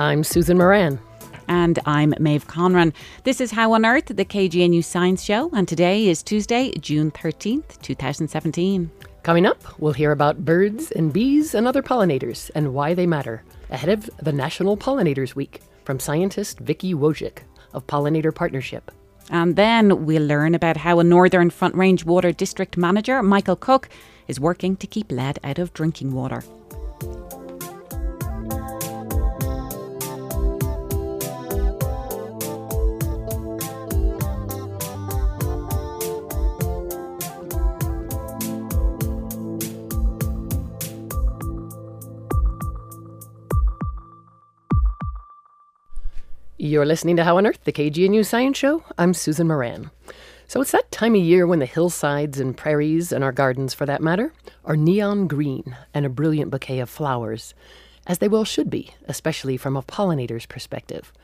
I'm Susan Moran. And I'm Maeve Conran. This is How on Earth, the KGNU Science Show, and today is Tuesday, June 13th, 2017. Coming up, we'll hear about birds and bees and other pollinators and why they matter ahead of the National Pollinators Week from scientist Vicki Wojcik of Pollinator Partnership. And then we'll learn about how a Northern Front Range Water District Manager, Michael Cook, is working to keep lead out of drinking water. You're listening to How on Earth, the KGNU Science Show. I'm Susan Moran. So it's that time of year when the hillsides and prairies, and our gardens for that matter, are neon green and a brilliant bouquet of flowers, as they well should be, especially from a pollinator's perspective.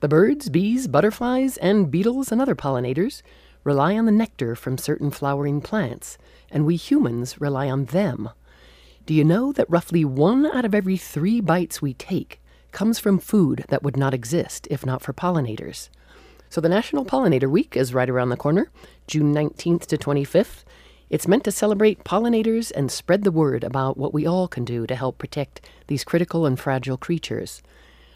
The birds, bees, butterflies, and beetles and other pollinators rely on the nectar from certain flowering plants, and we humans rely on them. Do you know that roughly one out of every three bites we take comes from food that would not exist if not for pollinators. So the National Pollinator Week is right around the corner, June 19th to 25th. It's meant to celebrate pollinators and spread the word about what we all can do to help protect these critical and fragile creatures.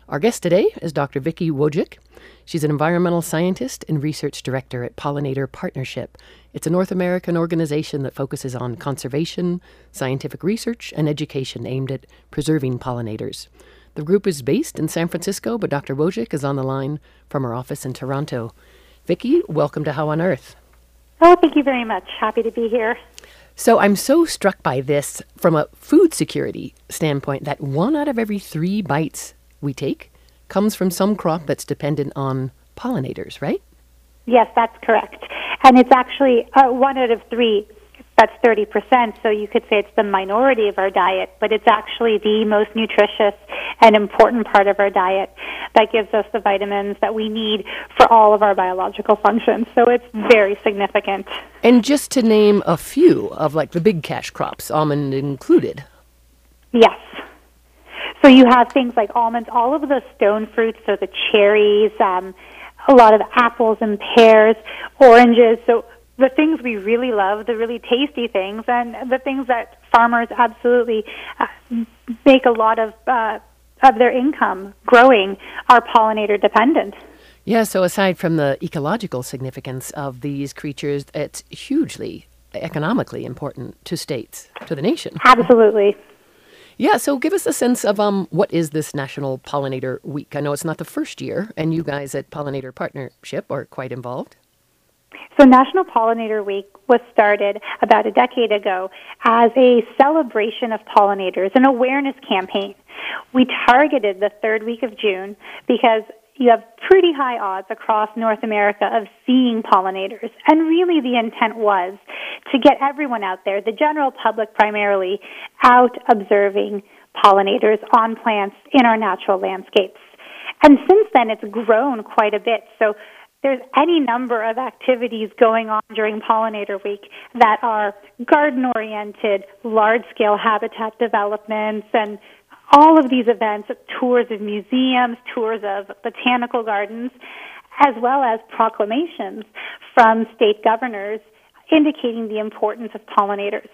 Our guest today is Dr. Vicki Wojcik. She's an environmental scientist and research director at Pollinator Partnership. It's a North American organization that focuses on conservation, scientific research, and education aimed at preserving pollinators. The group is based in San Francisco, but Dr. Wojcik is on the line from her office in Toronto. Vicki, welcome to How on Earth. Oh, thank you very much. Happy to be here. So I'm so struck by this from a food security standpoint that one out of every three bites we take comes from some crop that's dependent on pollinators, right? Yes, that's correct. And it's actually uh, one out of three that's 30%, so you could say it's the minority of our diet, but it's actually the most nutritious and important part of our diet that gives us the vitamins that we need for all of our biological functions. So it's very significant. And just to name a few of like the big cash crops, almond included. Yes. So you have things like almonds, all of the stone fruits, so the cherries, um, a lot of apples and pears, oranges. So the things we really love, the really tasty things, and the things that farmers absolutely uh, make a lot of uh, of their income growing are pollinator dependent. Yeah, so aside from the ecological significance of these creatures, it's hugely economically important to states, to the nation. Absolutely. Yeah, so give us a sense of um, what is this National Pollinator Week? I know it's not the first year, and you guys at Pollinator Partnership are quite involved. So National Pollinator Week was started about a decade ago as a celebration of pollinators, an awareness campaign. We targeted the third week of June because you have pretty high odds across North America of seeing pollinators. And really the intent was to get everyone out there, the general public primarily, out observing pollinators on plants in our natural landscapes. And since then it's grown quite a bit. So there's any number of activities going on during pollinator week that are garden oriented, large scale habitat developments and all of these events, tours of museums, tours of botanical gardens, as well as proclamations from state governors indicating the importance of pollinators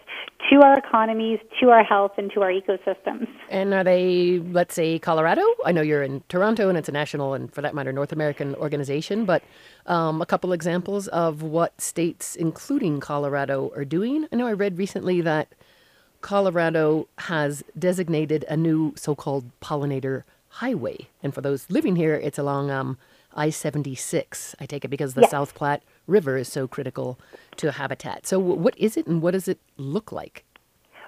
to our economies, to our health, and to our ecosystems. And are they, let's say, Colorado? I know you're in Toronto and it's a national and, for that matter, North American organization, but um, a couple examples of what states, including Colorado, are doing. I know I read recently that Colorado has designated a new so called pollinator highway. And for those living here, it's along um, I 76. I take it because the yes. South Platte River is so critical to habitat. So, what is it and what does it look like?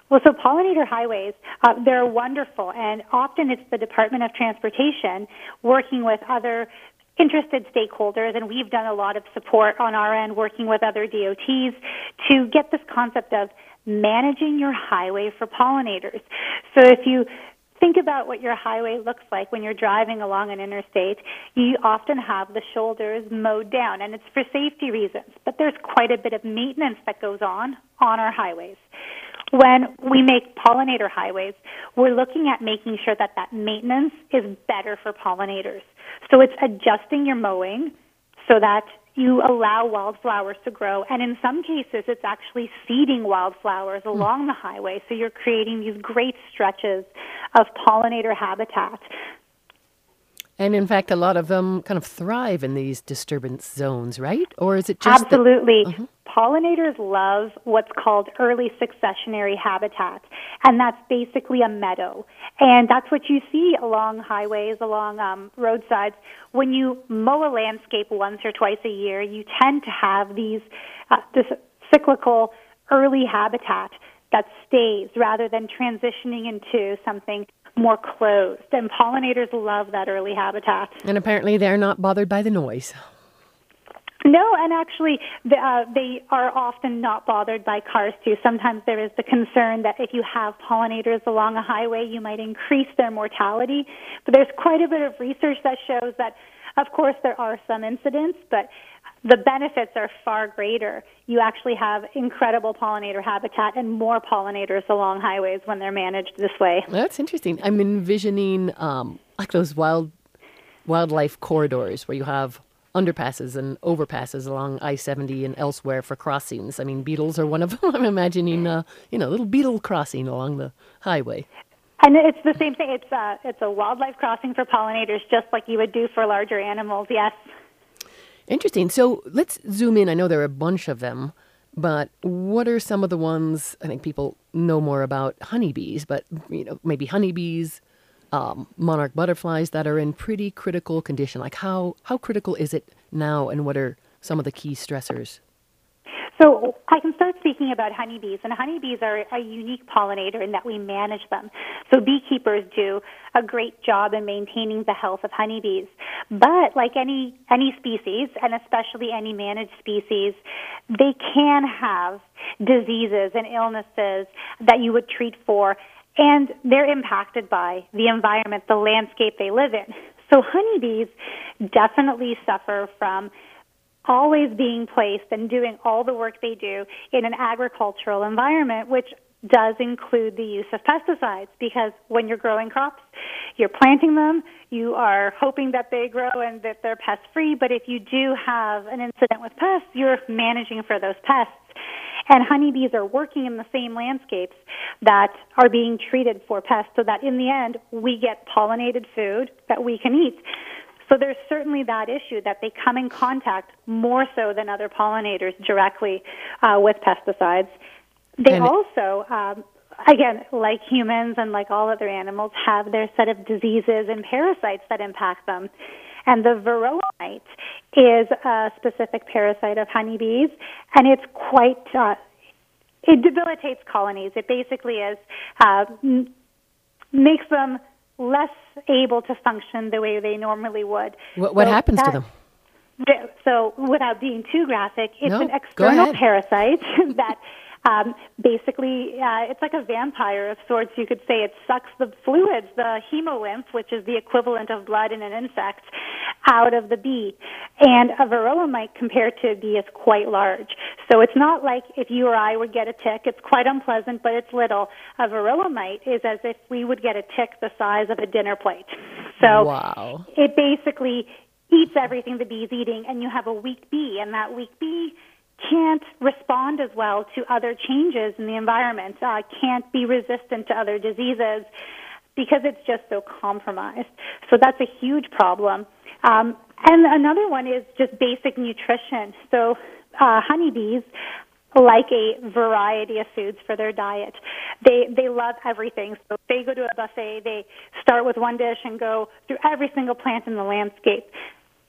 Well, so pollinator highways, uh, they're wonderful, and often it's the Department of Transportation working with other interested stakeholders, and we've done a lot of support on our end working with other DOTs to get this concept of managing your highway for pollinators. So if you think about what your highway looks like when you're driving along an interstate. You often have the shoulders mowed down, and it's for safety reasons. But there's quite a bit of maintenance that goes on on our highways. when we make pollinator highways, we're looking at making sure that that maintenance is better for pollinators. So it's adjusting your mowing so that you allow wildflowers to grow. And in some cases, it's actually seeding wildflowers mm. along the highway. So you're creating these great stretches of pollinator habitat. And in fact, a lot of them kind of thrive in these disturbance zones, right? Or is it just absolutely? That, uh-huh. Pollinators love what's called early successionary habitat, and that's basically a meadow. And that's what you see along highways, along um, roadsides. When you mow a landscape once or twice a year, you tend to have these uh, this cyclical early habitat that stays rather than transitioning into something more closed. And pollinators love that early habitat. And apparently, they're not bothered by the noise. No, and actually, the, uh, they are often not bothered by cars too. Sometimes there is the concern that if you have pollinators along a highway, you might increase their mortality. But there's quite a bit of research that shows that, of course, there are some incidents, but the benefits are far greater. You actually have incredible pollinator habitat and more pollinators along highways when they're managed this way. That's interesting. I'm envisioning um, like those wild wildlife corridors where you have underpasses and overpasses along I-70 and elsewhere for crossings. I mean, beetles are one of them. I'm imagining, uh, you know, little beetle crossing along the highway. And it's the same thing. It's a, uh, it's a wildlife crossing for pollinators, just like you would do for larger animals. Yes. Interesting. So let's zoom in. I know there are a bunch of them, but what are some of the ones I think people know more about honeybees, but you know, maybe honeybees, um, monarch butterflies that are in pretty critical condition? Like how, how critical is it now and what are some of the key stressors? So I can start speaking about honeybees, and honeybees are a unique pollinator in that we manage them. So beekeepers do a great job in maintaining the health of honeybees. But like any any species, and especially any managed species, they can have diseases and illnesses that you would treat for and they're impacted by the environment, the landscape they live in. So honeybees definitely suffer from always being placed and doing all the work they do in an agricultural environment, which does include the use of pesticides because when you're growing crops, you're planting them, you are hoping that they grow and that they're pest free, but if you do have an incident with pests, you're managing for those pests. And honeybees are working in the same landscapes that are being treated for pests so that in the end we get pollinated food that we can eat. So there's certainly that issue that they come in contact more so than other pollinators directly uh, with pesticides. They and also, um, again, like humans and like all other animals, have their set of diseases and parasites that impact them. And the varroa mite is a specific parasite of honeybees, and it's quite, uh, it debilitates colonies. It basically is, uh, makes them less able to function the way they normally would. What, what so happens that, to them? So, without being too graphic, it's no, an external parasite that um, basically, uh, it's like a vampire of sorts. You could say it sucks the fluids, the hemolymph, which is the equivalent of blood in an insect, out of the bee. And a varroa mite compared to a bee is quite large. So it's not like if you or I would get a tick. It's quite unpleasant, but it's little. A varroa mite is as if we would get a tick the size of a dinner plate. So wow. it basically eats everything the bee's eating, and you have a weak bee, and that weak bee can't respond as well to other changes in the environment, uh, can't be resistant to other diseases because it's just so compromised. So that's a huge problem. Um, and another one is just basic nutrition. So uh, honeybees like a variety of foods for their diet. They they love everything. So they go to a buffet, they start with one dish and go through every single plant in the landscape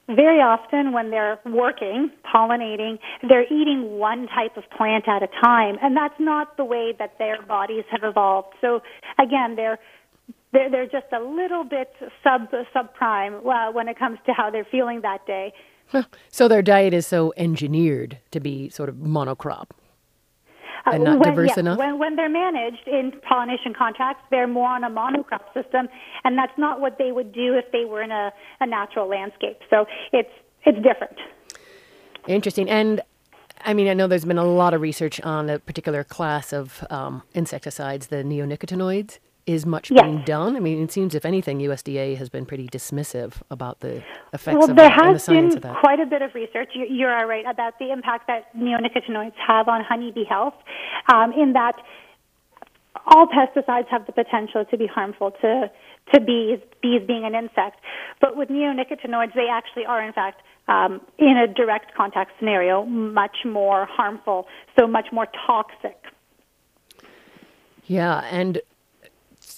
very often when they're working, pollinating, they're eating one type of plant at a time, and that's not the way that their bodies have evolved. So again, they're they're, they're just a little bit sub subprime uh, when it comes to how they're feeling that day. So their diet is so engineered to be sort of monocrop and not when, diverse enough? When, when they're managed in pollination contracts, they're more on a monocrop system, and that's not what they would do if they were in a, a natural landscape. So it's it's different. Interesting. And I mean, I know there's been a lot of research on a particular class of um, insecticides, the neonicotinoids. Is much Yes. being done? I mean, it seems, if anything, USDA has been pretty dismissive about the effects Well, of there that and the has science been quite a bit of research. You, you are right about the impact that neonicotinoids have on honeybee health, um, in that all pesticides have the potential to be harmful to, to bees, bees being an insect. But with neonicotinoids, they actually are, in fact, um, in a direct contact scenario, much more harmful, so much more toxic. Yeah, and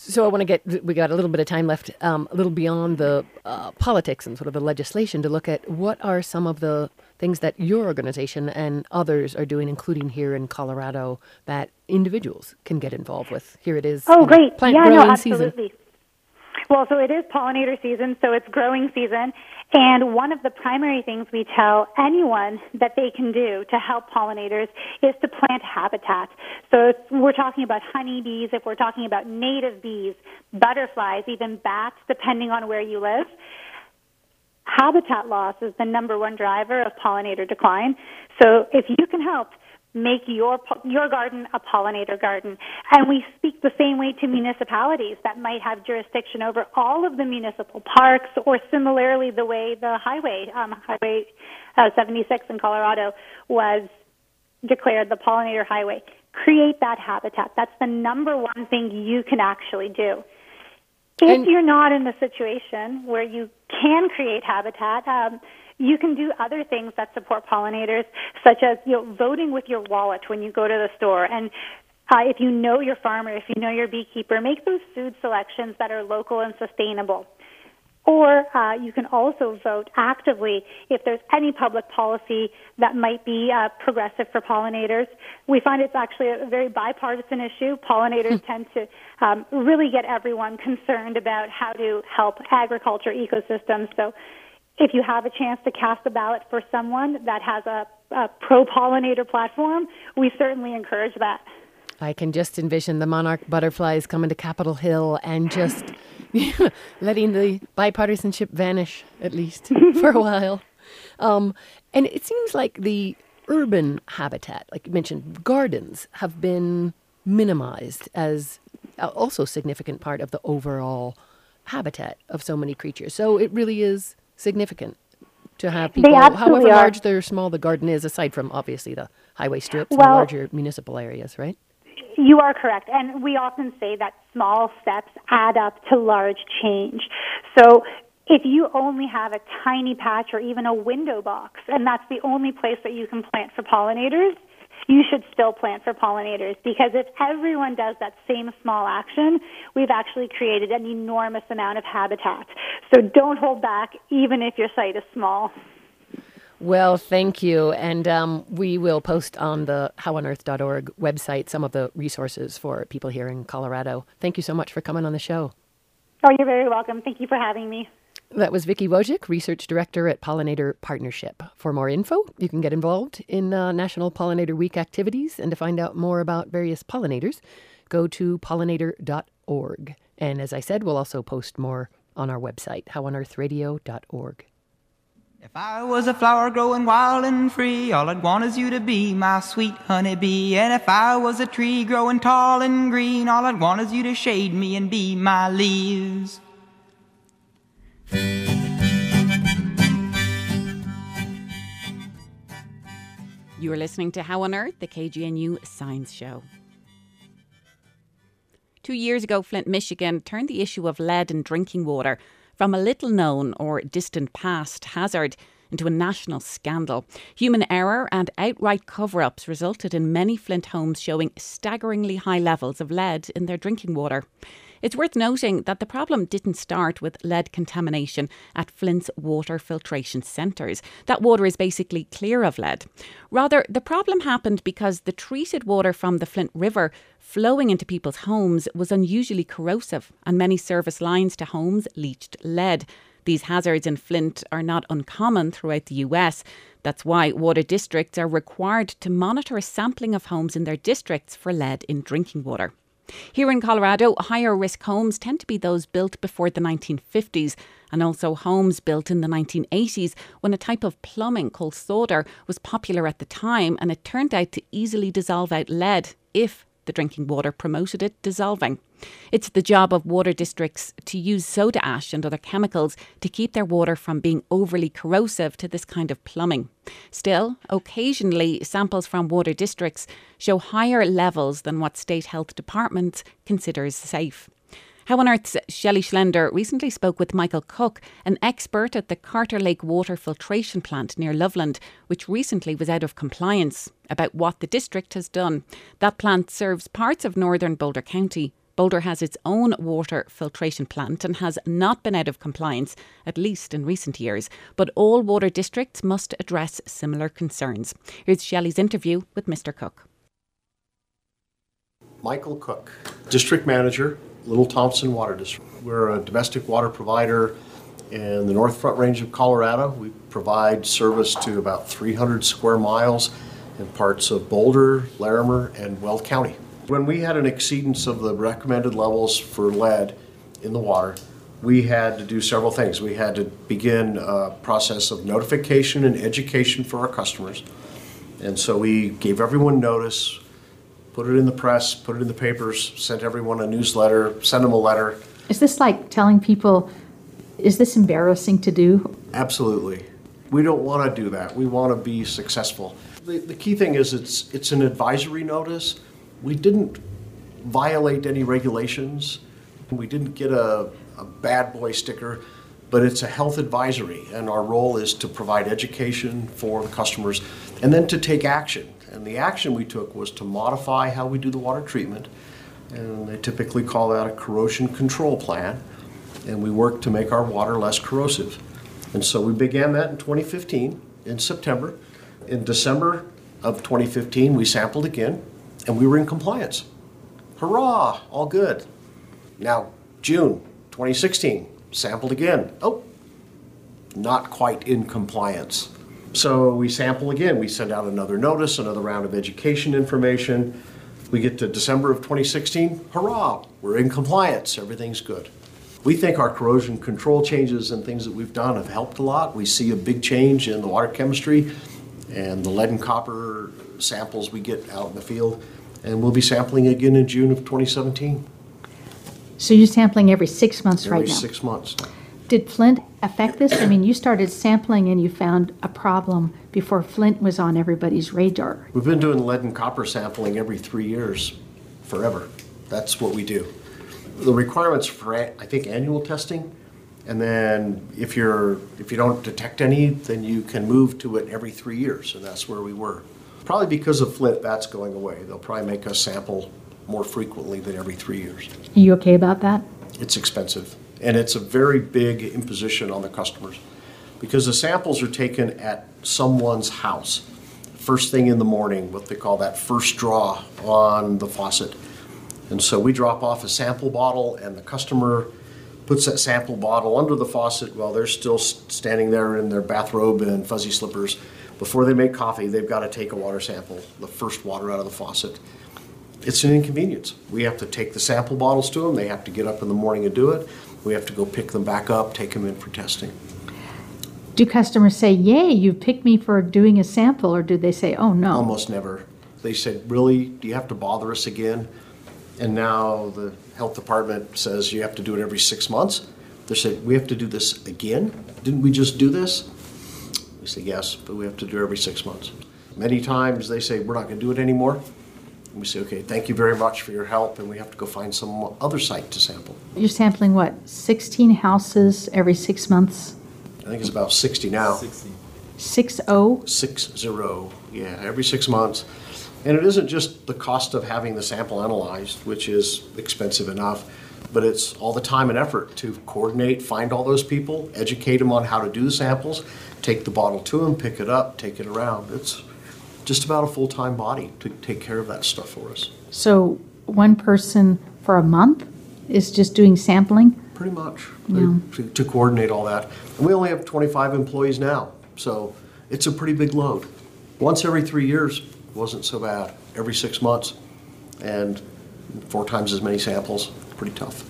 so I want to get, we got a little bit of time left, um, a little beyond the uh, politics and sort of the legislation to look at what are some of the things that your organization and others are doing, including here in Colorado, that individuals can get involved with. Here it is. Oh, great. Plant yeah, growing no, season. Well, so it is pollinator season, so it's growing season. And one of the primary things we tell anyone that they can do to help pollinators is to plant habitat. So we're talking about honeybees, if we're talking about native bees, butterflies, even bats, depending on where you live, habitat loss is the number one driver of pollinator decline. So if you can help, make your your garden a pollinator garden. And we speak the same way to municipalities that might have jurisdiction over all of the municipal parks, or similarly the way the highway, um, Highway uh, 76 in Colorado, was declared the pollinator highway. Create that habitat. That's the number one thing you can actually do. If And- you're not in a situation where you can create habitat, um, you can do other things that support pollinators, such as you know, voting with your wallet when you go to the store. And uh, if you know your farmer, if you know your beekeeper, make those food selections that are local and sustainable. Or uh, you can also vote actively if there's any public policy that might be uh, progressive for pollinators. We find it's actually a very bipartisan issue. Pollinators tend to um, really get everyone concerned about how to help agriculture ecosystems. So if you have a chance to cast a ballot for someone that has a, a pro-pollinator platform, we certainly encourage that. I can just envision the monarch butterflies coming to Capitol Hill and just letting the bipartisanship vanish, at least for a while. Um, and it seems like the urban habitat, like you mentioned, gardens have been minimized as also significant part of the overall habitat of so many creatures. So it really is significant to have people, however are. large or small the garden is, aside from obviously the highway strips and larger municipal areas, right? You are correct. And we often say that small steps add up to large change. So if you only have a tiny patch or even a window box, and that's the only place that you can plant for pollinators, you should still plant for pollinators because if everyone does that same small action, we've actually created an enormous amount of habitat. So don't hold back even if your site is small. Well, thank you. And um, we will post on the howonearth.org website some of the resources for people here in Colorado. Thank you so much for coming on the show. Oh, you're very welcome. Thank you for having me. That was Vicki Wojcik, Research Director at Pollinator Partnership. For more info, you can get involved in uh, National Pollinator Week activities and to find out more about various pollinators, go to pollinator.org. And as I said, we'll also post more on our website, howonearthradio.org. If I was a flower growing wild and free, all I'd want is you to be my sweet honeybee. And if I was a tree growing tall and green, all I'd want is you to shade me and be my leaves. You are listening to How on Earth, the KGNU Science Show. Two years ago, Flint, Michigan turned the issue of lead in drinking water from a little known or distant past hazard into a national scandal. Human error and outright cover ups resulted in many Flint homes showing staggeringly high levels of lead in their drinking water. It's worth noting that the problem didn't start with lead contamination at Flint's water filtration centres. That water is basically clear of lead. Rather, the problem happened because the treated water from the Flint River flowing into people's homes was unusually corrosive, and many service lines to homes leached lead. These hazards in Flint are not uncommon throughout the US. That's why water districts are required to monitor a sampling of homes in their districts for lead in drinking water. Here in Colorado, higher risk homes tend to be those built before the 1950s and also homes built in the 1980s when a type of plumbing called solder was popular at the time and it turned out to easily dissolve out lead if the drinking water promoted it dissolving. It's the job of water districts to use soda ash and other chemicals to keep their water from being overly corrosive to this kind of plumbing. Still, occasionally samples from water districts show higher levels than what state health departments considers safe. How on Earth's Shelley Schlender recently spoke with Michael Cook, an expert at the Carter Lake Water Filtration Plant near Loveland, which recently was out of compliance, about what the district has done. That plant serves parts of northern Boulder County. Boulder has its own water filtration plant and has not been out of compliance, at least in recent years. But all water districts must address similar concerns. Here's Shelley's interview with Mr. Cook. Michael Cook, District Manager, Little Thompson Water District. We're a domestic water provider in the North Front Range of Colorado. We provide service to about 300 square miles in parts of Boulder, Larimer, and Weld County. When we had an exceedance of the recommended levels for lead in the water, we had to do several things. We had to begin a process of notification and education for our customers. And so we gave everyone notice, put it in the press, put it in the papers, sent everyone a newsletter, sent them a letter. Is this like telling people, is this embarrassing to do? Absolutely. We don't want to do that. We want to be successful. The, the key thing is it's, it's an advisory notice. We didn't violate any regulations. We didn't get a, a bad boy sticker, but it's a health advisory, and our role is to provide education for the customers and then to take action. And the action we took was to modify how we do the water treatment, and they typically call that a corrosion control plan. And we worked to make our water less corrosive. And so we began that in 2015 in September. In December of 2015, we sampled again, and we were in compliance. Hurrah! All good. Now, June 2016, sampled again. Oh, not quite in compliance. So we sample again. We send out another notice, another round of education information. We get to December of 2016, hurrah, we're in compliance, everything's good. We think our corrosion control changes and things that we've done have helped a lot. We see a big change in the water chemistry and the lead and copper samples we get out in the field. And we'll be sampling again in June of 2017. So you're sampling every six months Every right now? six months. Did Flint affect this? I mean, you started sampling and you found a problem before Flint was on everybody's radar. We've been doing lead and copper sampling every three years forever. That's what we do. The requirements for, I think, annual testing, and then if you're if you don't detect any, then you can move to it every three years, and that's where we were. Probably because of Flint, that's going away. They'll probably make us sample more frequently than every three years. Are you okay about that? It's expensive, and it's a very big imposition on the customers because the samples are taken at someone's house first thing in the morning, what they call that first draw on the faucet. And so we drop off a sample bottle, and the customer puts that sample bottle under the faucet while they're still standing there in their bathrobe and fuzzy slippers. Before they make coffee, they've got to take a water sample, the first water out of the faucet. It's an inconvenience. We have to take the sample bottles to them. They have to get up in the morning and do it. We have to go pick them back up, take them in for testing. Do customers say, yay, you picked me for doing a sample, or do they say, oh no? Almost never. They said, really, do you have to bother us again? And now the health department says you have to do it every six months. They said, we have to do this again? Didn't we just do this? We say, yes, but we have to do it every six months. Many times they say, we're not going to do it anymore. And we say, okay, thank you very much for your help, and we have to go find some other site to sample. You're sampling what, 16 houses every six months? I think it's about 60 now. 60. Six oh? Six zero, yeah, every six months. And it isn't just the cost of having the sample analyzed, which is expensive enough, but it's all the time and effort to coordinate, find all those people, educate them on how to do the samples, take the bottle to them, pick it up, take it around. It's just about a full-time body to take care of that stuff for us, So one person for a month is just doing sampling? pretty much, Yeah. to, to coordinate all that. And we only have 25 employees now, so it's a pretty big load. Once every three years wasn't so bad, every six months. And four times as many samples. Pretty tough.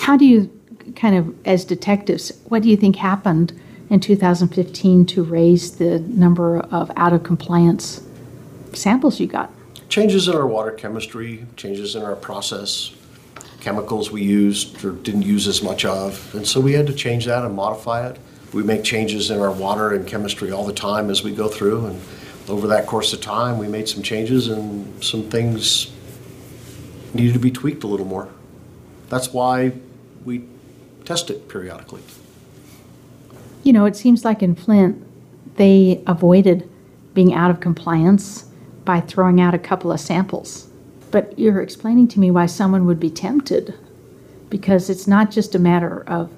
How do you, kind of, as detectives, what do you think happened in 2015 to raise the number of out of compliance samples you got? Changes in our water chemistry, changes in our process, chemicals we used or didn't use as much of. And so we had to change that and modify it. We make changes in our water and chemistry all the time as we go through. And over that course of time, we made some changes and some things needed to be tweaked a little more. That's why we test it periodically. You know, it seems like in Flint, they avoided being out of compliance by throwing out a couple of samples. But you're explaining to me why someone would be tempted because it's not just a matter of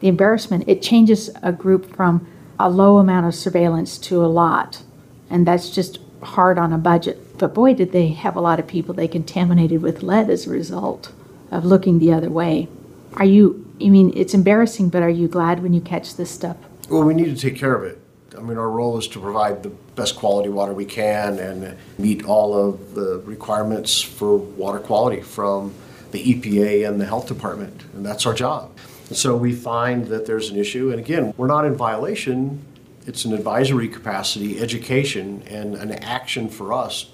the embarrassment, it changes a group from a low amount of surveillance to a lot. And that's just hard on a budget. But boy, did they have a lot of people they contaminated with lead as a result of looking the other way. Are you, I mean, it's embarrassing, but are you glad when you catch this stuff? Well, we need to take care of it. I mean, our role is to provide the best quality water we can and meet all of the requirements for water quality from the EPA and the health department, and that's our job. And so we find that there's an issue, and again, we're not in violation. It's an advisory capacity, education, and an action for us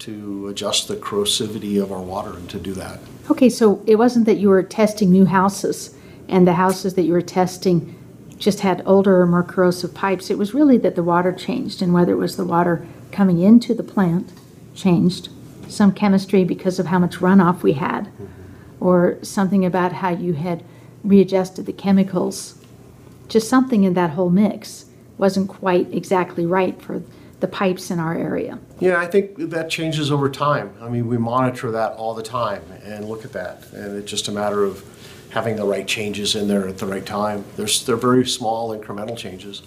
to adjust the corrosivity of our water and to do that. Okay, so it wasn't that you were testing new houses and the houses that you were testing just had older or more corrosive pipes. It was really that the water changed, and whether it was the water coming into the plant changed, some chemistry because of how much runoff we had, or something about how you had readjusted the chemicals. Just something in that whole mix wasn't quite exactly right for the pipes in our area. Yeah, I think that changes over time. I mean, we monitor that all the time and look at that, and it's just a matter of having the right changes in there at the right time. There's, they're very small incremental changes.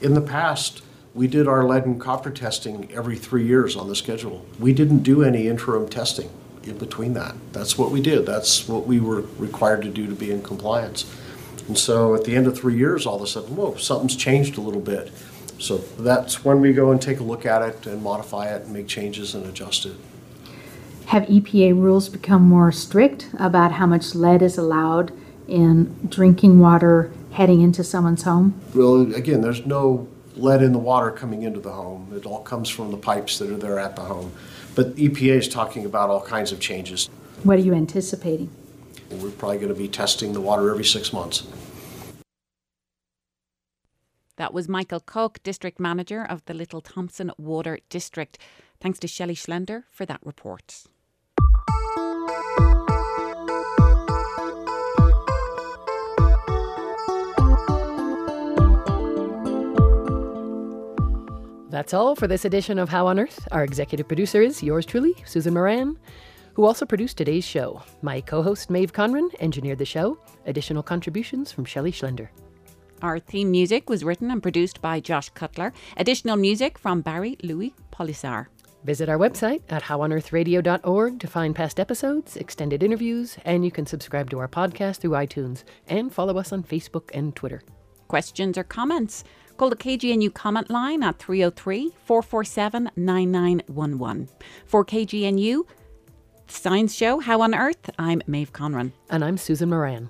In the past, we did our lead and copper testing every three years on the schedule. We didn't do any interim testing in between that. That's what we did. That's what we were required to do to be in compliance. And so at the end of three years, all of a sudden, whoa, something's changed a little bit. So that's when we go and take a look at it and modify it and make changes and adjust it. Have EPA rules become more strict about how much lead is allowed in drinking water heading into someone's home? Well, again, there's no lead in the water coming into the home. It all comes from the pipes that are there at the home. But EPA is talking about all kinds of changes. What are you anticipating? We're probably going to be testing the water every six months. That was Michael Cook, District Manager of the Little Thompson Water District. Thanks to Shelley Schlender for that report. That's all for this edition of How on Earth. Our executive producer is yours truly, Susan Moran, who also produced today's show. My co host, Maeve Conran, engineered the show. Additional contributions from Shelley Schlender. Our theme music was written and produced by Josh Cutler. Additional music from Barry Louis Polisar. Visit our website at howonearthradio.org to find past episodes, extended interviews, and you can subscribe to our podcast through iTunes and follow us on Facebook and Twitter. Questions or comments? Call the KGNU comment line at 303 447 9911. For KGNU, Science Show How on Earth, I'm Maeve Conran. And I'm Susan Moran.